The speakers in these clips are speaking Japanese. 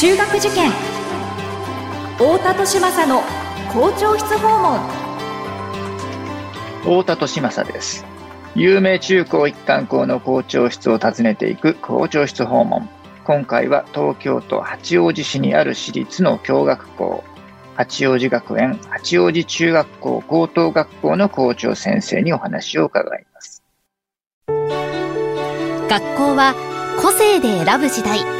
中学受験。太田利政の校長室訪問。太田利政です。有名中高一貫校の校長室を訪ねていく校長室訪問。今回は東京都八王子市にある私立の共学校。八王子学園八王子中学校高等学校の校長先生にお話を伺います。学校は個性で選ぶ時代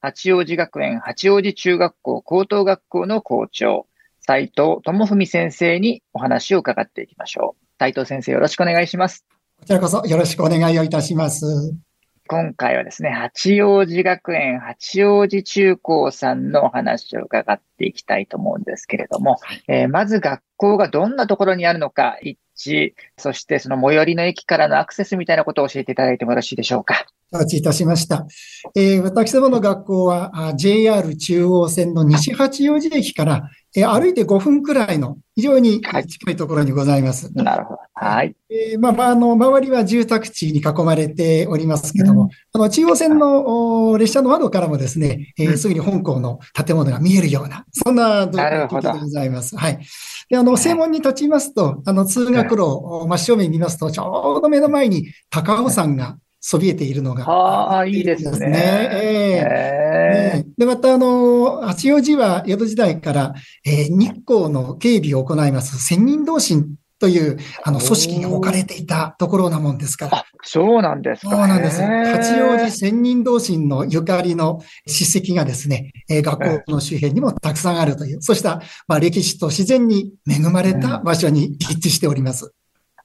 八王子学園八王子中学校高等学校の校長斉藤智文先生にお話を伺っていきましょう。斉藤先生よろしくお願いします。こちらこそよろしくお願いをいたします。今回はですね、八王子学園八王子中高さんのお話を伺っていきたいと思うんですけれども、はい、えー、まず学校がどんなところにあるのか、一致、そしてその最寄りの駅からのアクセスみたいなことを教えていただいてもよろしいでしょうか。承知いたしました。えー、私どもの学校は JR 中央線の西八王子駅からえ歩いて5分くらいの非常に近いところにございます。はい、なるほど。はい。えー、まあ、まあ、あの、周りは住宅地に囲まれておりますけども、うん、あの、中央線の列車の窓からもですね、えー、すぐに本校の建物が見えるような、そんな状況でございます。はい。で、あの、正門に立ちますと、あの、通学路、真正面見ますと、ちょうど目の前に高尾山がそびえているのが。ああ、いいですね。えー、で、また、あの、八王子は江戸時代から、えー、日光の警備を行います千人同心という、あの、組織が置かれていたところなもんですから。あ、そうなんですか。そうなんです。八王子千人同心のゆかりの史跡がですね、えー、学校の周辺にもたくさんあるという、そうした、まあ、歴史と自然に恵まれた場所に立地しております。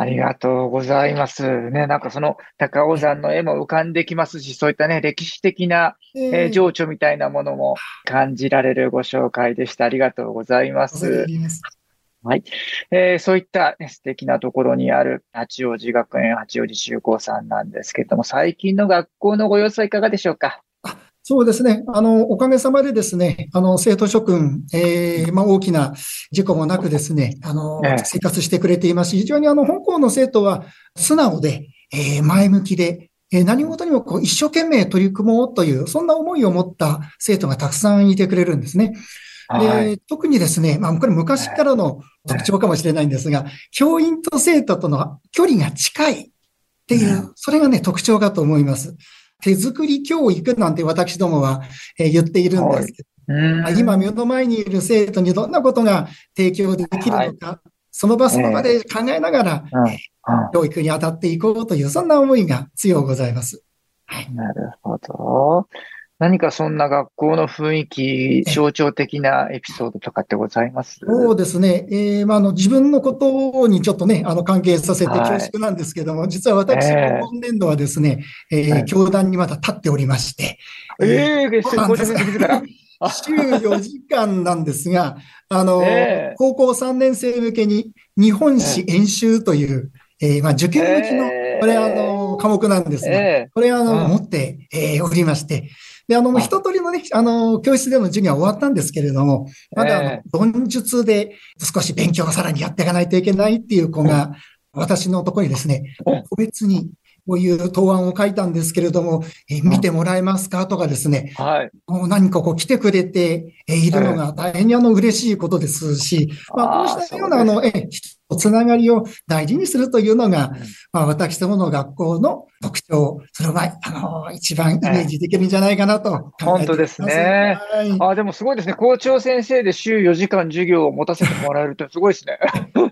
ありがとうございます。ね、なんかその高尾山の絵も浮かんできますし、そういったね、歴史的な、えー、情緒みたいなものも感じられるご紹介でした。ありがとうございます。はい。えー、そういった、ね、素敵なところにある八王子学園八王子中高さんなんですけれども、最近の学校のご様子はいかがでしょうか？そうですね。あの、おかげさまでですね、あの、生徒諸君、えー、まあ、大きな事故もなくですね、あの、生活してくれていますし、非常にあの、本校の生徒は素直で、えー、前向きで、えー、何事にもこう一生懸命取り組もうという、そんな思いを持った生徒がたくさんいてくれるんですね。で、特にですね、まあ、これ昔からの特徴かもしれないんですが、教員と生徒との距離が近いっていう、それがね、特徴かと思います。手作り教育なんて私どもは、え言っているんですけど、はい、今目の前にいる生徒にどんなことが提供できるのか、はい、その場その場で考えながら、えー、教育に当たっていこうという、そんな思いが強うございます。はい、なるほど。何かそんな学校の雰囲気、象徴的なエピソードとかってございます？そうですね。えー、まあ、あの、自分のことにちょっとね、あの、関係させて恐縮なんですけども、はい、実は私、今年度はですね、えー、えー、教団にまだ立っておりまして。えー、えー、そう 週4時間なんですが、あの、えー、高校3年生向けに日本史演習という、えー、まあ、受験向きの、これあの、科目なんですが、これあの、持って、えー、おりまして、で、あの、一通りのね、あの、教室での授業は終わったんですけれども、まだ、あの、論述で少し勉強をさらにやっていかないといけないっていう子が、私のところにですね、個別にこういう答案を書いたんですけれども、えー、見てもらえますかとかですね、はい、もう何かこう来てくれているのが大変にあの嬉しいことですし、まあ、こうしたようなあの、えー、つながりを大事にするというのが、まあ、私どもの学校の特徴、それは、あの、一番イメージできるんじゃないかなと本当ですね。はい、あ、でもすごいですね。校長先生で週4時間授業を持たせてもらえるってすごいですね。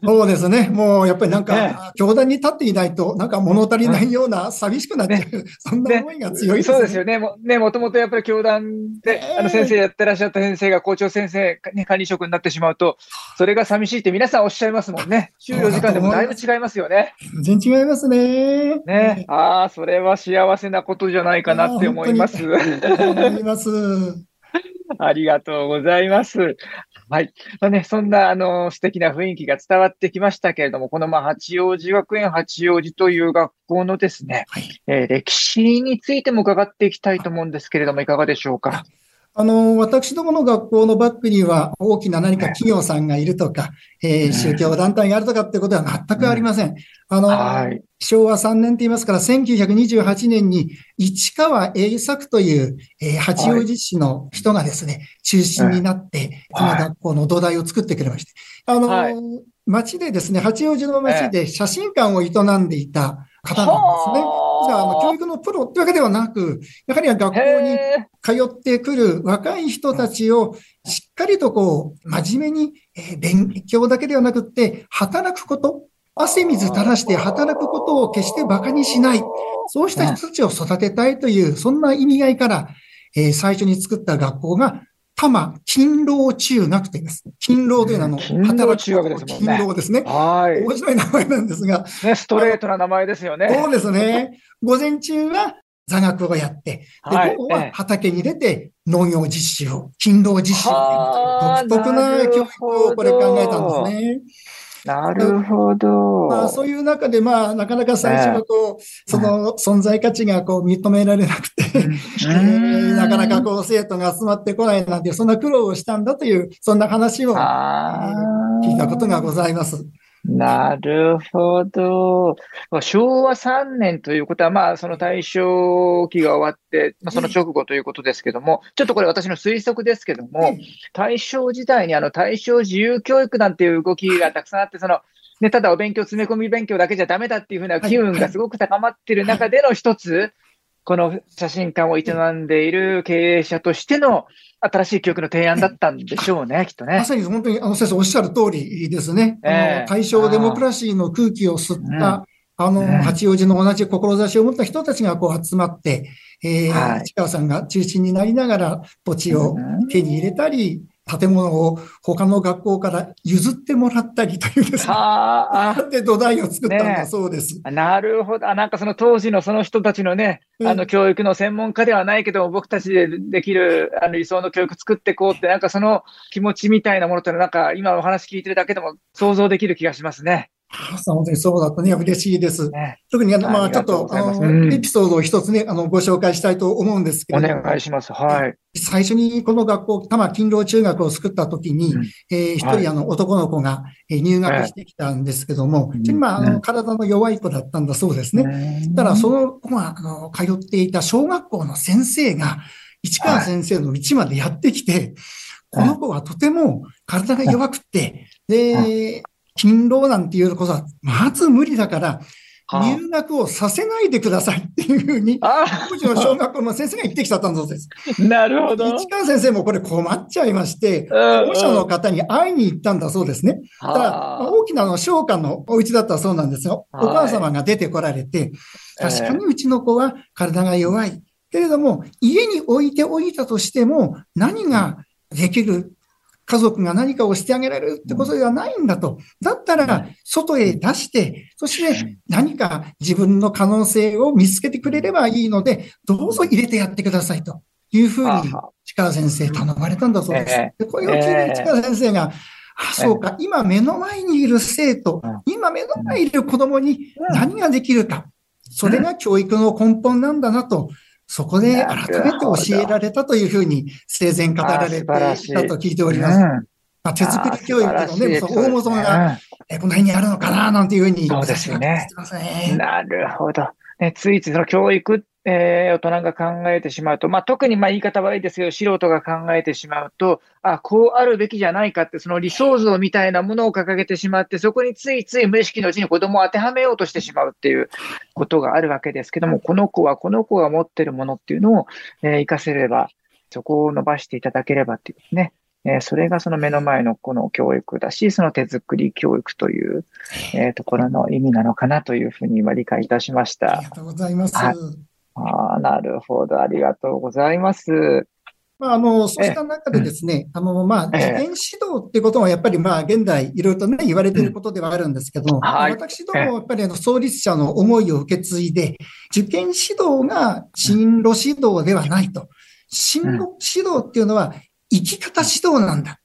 そうですね。もうやっぱりなんか、ね、教壇に立っていないと、なんか物足りないような寂しくなっちゃう、ね、そんな思いが強いですね。そうですよね。もね、もともとやっぱり教壇で、あの先生やってらっしゃった先生が校長先生、ね、管理職になってしまうと、それが寂しいって皆さんおっしゃいますもんね。週4時間でもだいぶ違いますよね。全然違いますね。ね。ああ、それは幸せなことじゃないかなって思います。思います。ありがとうございます。はい。まあね、そんな、あの、素敵な雰囲気が伝わってきましたけれども、この、まあ、八王子学園八王子という学校のですね、はい、えー、歴史についても伺っていきたいと思うんですけれども、いかがでしょうか？あの、私どもの学校のバックには大きな何か企業さんがいるとか、えー、宗教団体があるとかってことは全くありません。あの、はい、昭和3年って言いますから、1928年に市川栄作という、えー、八王子市の人がですね、中心になって、この学校の土台を作ってくれまして。あの、はい、町でですね、八王子の町で写真館を営んでいた方なんですね。じゃあ、あの、教育のプロってわけではなく、やはり学校に通ってくる若い人たちをしっかりとこう、真面目に、え勉強だけではなくって、働くこと、汗水垂らして働くことを決して馬鹿にしない。そうした人たちを育てたいという、そんな意味合いから、えー、最初に作った学校が多摩勤労中学と言います。勤労というのは、あの、働く中学ですもんね。勤労ですね。はい。面白い名前なんですが。ね、ストレートな名前ですよね。そうですね。午前中は座学をやって、で、午後は畑に出て農業実習を、勤労実習を独特な教育をこれ考えたんですね。なるほど。まあ、そういう中で、まあ、なかなか最初のこう、その存在価値がこう認められなくて、えー、なかなかこう生徒が集まってこないなんて、そんな苦労をしたんだという、そんな話を聞いたことがございます。なるほど。昭和3年ということは、まあ、その大正期が終わって、まあ、その直後ということですけども、ちょっとこれ私の推測ですけども、大正時代にあの大正自由教育なんていう動きがたくさんあって、その、ね、ただお勉強、詰め込み勉強だけじゃダメだっていうふうな機運がすごく高まっている中での一つ、この写真館を営んでいる経営者としての新しい教育の提案だったんでしょうね、きっとね。まさに本当に、あの先生おっしゃる通りですね。えー、あの、対象デモクラシーの空気を吸った、あの、八王子の同じ志を持った人たちがこう集まって、えー、はい、市川さんが中心になりながら土地を手に入れたり、建物を他の学校から譲ってもらったりというですね。あで土台を作ったんだそうです、ね。なるほど。なんかその当時のその人たちのね、あの教育の専門家ではないけども、僕たちでできるあの理想の教育作っていこうって、なんかその気持ちみたいなものってなんか今お話聞いてるだけでも想像できる気がしますね。本当にそうだったね。嬉しいです。ね、特にあの、まあ、ちょっと、あの、エピソードを一つね、あの、ご紹介したいと思うんですけど。お願いします。はい。最初にこの学校、多摩勤労中学を作った時に、うん、えー、一人あの、男の子が入学してきたんですけども、はい、まあ、あの、体の弱い子だったんだそうですね。ただ、その子が、あの、通っていた小学校の先生が、市川先生の家までやってきて、この子はとても体が弱くて、で、勤労なんていうことは、まず無理だから、入学をさせないでくださいっていうふうに、当時の小学校の先生が言ってきちゃったんです。なるほど。市川先生もこれ困っちゃいまして、保護者の方に会いに行ったんだそうですね。ただ、大きなの商家のお家だったそうなんですよ。お母様が出てこられて、確かにうちの子は体が弱い。けれども、家に置いておいたとしても、何ができる家族が何かをしてあげられるってことではないんだと。だったら、外へ出して、そして何か自分の可能性を見つけてくれればいいので、どうぞ入れてやってくださいというふうに、力先生頼まれたんだそうです。でこれを聞いて力先生が、あ、そうか、今目の前にいる生徒、今目の前にいる子供に何ができるか。それが教育の根本なんだなとそこで改めて教えられたというふうに生前語られていたと聞いております。まあ、手作り教育のね、大元が、えこの辺にあるのかな、なんていうふうに。そうですよね。なるほど。ね、ついついその教育えー、大人が考えてしまうと、まあ、特にまあ言い方悪いですけど、素人が考えてしまうと、あ、こうあるべきじゃないかって、その理想像みたいなものを掲げてしまって、そこについつい無意識のうちに子供を当てはめようとしてしまうっていうことがあるわけですけども、この子はこの子が持ってるものっていうのを、えー、活かせれば、そこを伸ばしていただければっていうね、えー、それがその目の前のこの教育だし、その手作り教育という、えー、ところの意味なのかなというふうに今理解いたしました。ありがとうございます。はいああ、なるほど。ありがとうございます。まあ、あの、そうした中でですね、あの、まあ、受験指導っていうことはやっぱりまあ、現代いろいろとね、言われていることではあるんですけども、はい、私どもやっぱりあの、創立者の思いを受け継いで、受験指導が進路指導ではないと。進路指導っていうのは生き方指導なんだ。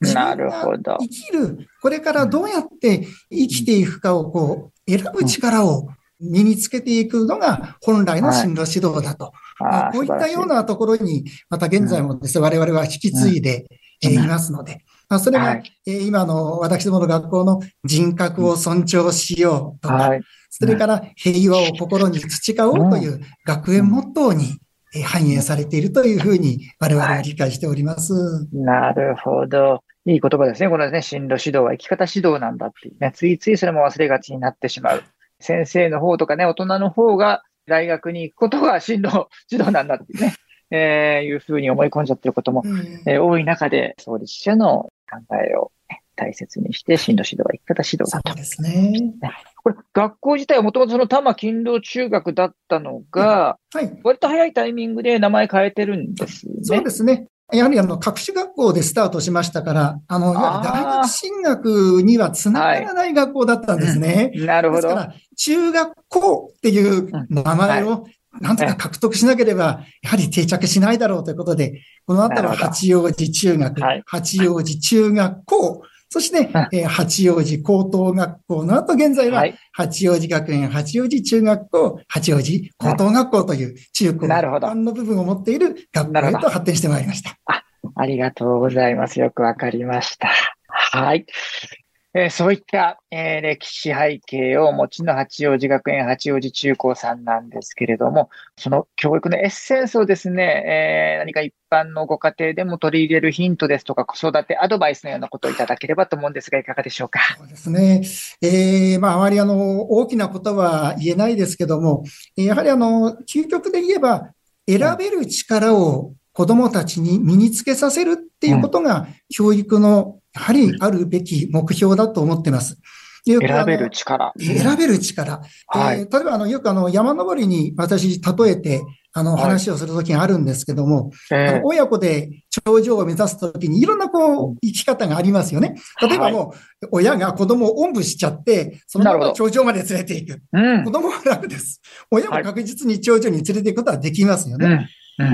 なるほど。生きる、これからどうやって生きていくかをこう、選ぶ力を身につけていくのが本来の進路指導だと。はい、こういったようなところに、また現在もですね、我々は引き継いで、いますので、まあ、それが、は今の私どもの学校の人格を尊重しようとか、はい、それから平和を心に培おうという学園モットーに反映されているというふうに我々は理解しております。はい、なるほど。いい言葉ですね。このね、進路指導は生き方指導なんだっていうね、ついついそれも忘れがちになってしまう。先生の方とかね、大人の方が大学に行くことが進路指導なんだっていうね、えー、いうふうに思い込んじゃってることも、うん、えー、多い中で、創立者の考えを、大切にして、進路指導は生き方指導だと。そうですね。これ、学校自体はもともとその多摩勤労中学だったのが、はい。割と早いタイミングで名前変えてるんですね。そうですね。やはりあの、各種学校でスタートしましたから、あの、大学進学にはつながらない学校だったんですね。はいうん、なるほど。ですから、中学校っていう名前をなんとか獲得しなければ、やはり定着しないだろうということで、この後は八王子中学、はい、八王子中学校、そして、えー、八王子高等学校の後、現在は、八王子学園、八王子中学校、八王子高等学校という中高一般の部分を持っている学校へと発展してまいりました。あありがとうございます。よくわかりました。はい。えー、そういった、えー、歴史背景をお持ちの八王子学園八王子中高さんなんですけれども、その教育のエッセンスをですね、えー、何か一般のご家庭でも取り入れるヒントですとか、子育てアドバイスのようなことをいただければと思うんですが、いかがでしょうか？そうですね。えー、まあ、あまりあの、大きなことは言えないですけども、やはりあの、究極で言えば、選べる力を子供たちに身につけさせるっていうことが、教育のやはりあるべき目標だと思ってます。選べる力。選べる力。はい、えー、例えば、あの、よくあの、山登りに私、例えて、あの、話をするときがあるんですけども、はい、あの親子で頂上を目指すときに、いろんなこう、生き方がありますよね。例えばもう、親が子供をおんぶしちゃって、そのまま頂上まで連れていく。うん、子供は楽です。親も確実に頂上に連れていくことはできますよね。うん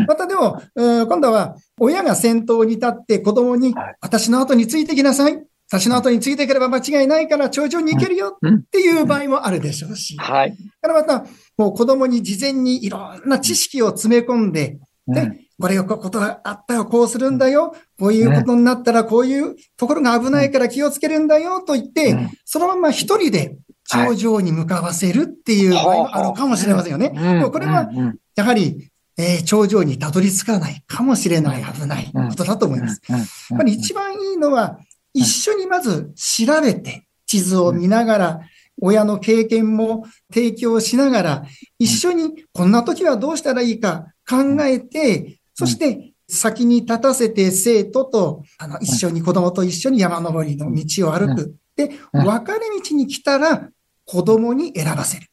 またでも、今度は親が先頭に立って子供に、私の後についてきなさい。私の後についていければ間違いないから頂上に行けるよっていう場合もあるでしょうし。はい。からまた、もう子供に事前にいろんな知識を詰め込んで、で、これよ、ことがあったよ、こうするんだよ、こういうことになったらこういうところが危ないから気をつけるんだよ。と言って、そのまま一人で頂上に向かわせるっていう場合もあるかもしれませんよね。これは、やはりえー、頂上にたどり着かないかもしれない危ないことだと思います。やっぱり一番いいのは、一緒にまず調べて、地図を見ながら、親の経験も提供しながら、一緒にこんな時はどうしたらいいか考えて、そして先に立たせて生徒と、あの、一緒に子供と一緒に山登りの道を歩く。で、分かれ道に来たら子供に選ばせる。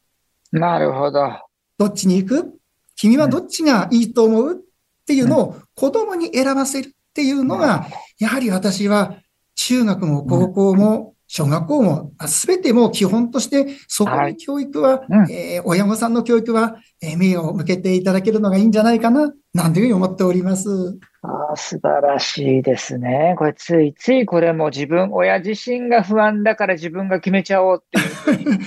なるほど。どっちに行く？君はどっちがいいと思う？っていうのを子供に選ばせるっていうのが、やはり私は中学も高校も小学校もすべても基本としてそこに教育は、はい、えー、親御さんの教育は、えー、目を向けていただけるのがいいんじゃないかな、なんていうふうに思っております。ああ、素晴らしいですね。これついついこれも自分、親自身が不安だから自分が決めちゃおうっていう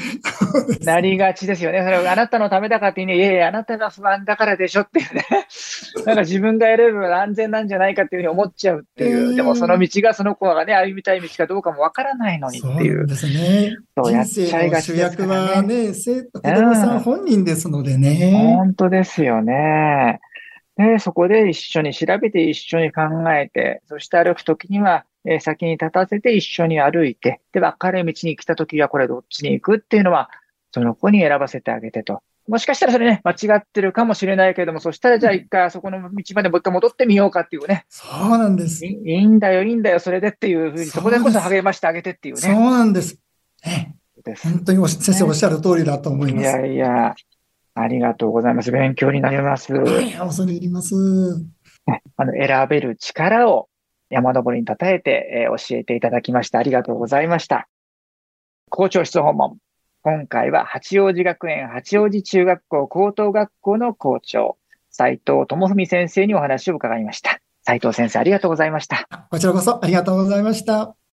う なりがちですよね。それはあなたのためだからって言うね、いやいや、あなたが不安だからでしょっていうね。なんか自分が選べば安全なんじゃないかっていうふうに思っちゃうっていう。でもその道がその子がね、歩みたい道かどうかもわからないのにっていう。そうですね。そうやっちゃいがちですから、ね。主役はね、生徒、子供さん本人ですのでね。本当ですよね。で、そこで一緒に調べて一緒に考えて、そして歩くときには、え先に立たせて一緒に歩いて、で、分かれ道に来たときはこれどっちに行くっていうのは、その子に選ばせてあげてと。もしかしたらそれね、間違ってるかもしれないけれども、そしたらじゃあ一回そこの道までもう一回戻ってみようかっていうね。そうなんです。いいんだよ、いいんだよ、それでっていうふうに、そこでこそ励ましてあげてっていうね。そうなんです。ね、本当に先生おっしゃる通りだと思います。いやいや、ありがとうございます。勉強になります。はい、恐れ入ります。あの、選べる力を山登りに称えて、えー、教えていただきました。ありがとうございました。校長室訪問。今回は八王子学園八王子中学校高等学校の校長、斉藤智文先生にお話を伺いました。斉藤先生、ありがとうございました。こちらこそありがとうございました。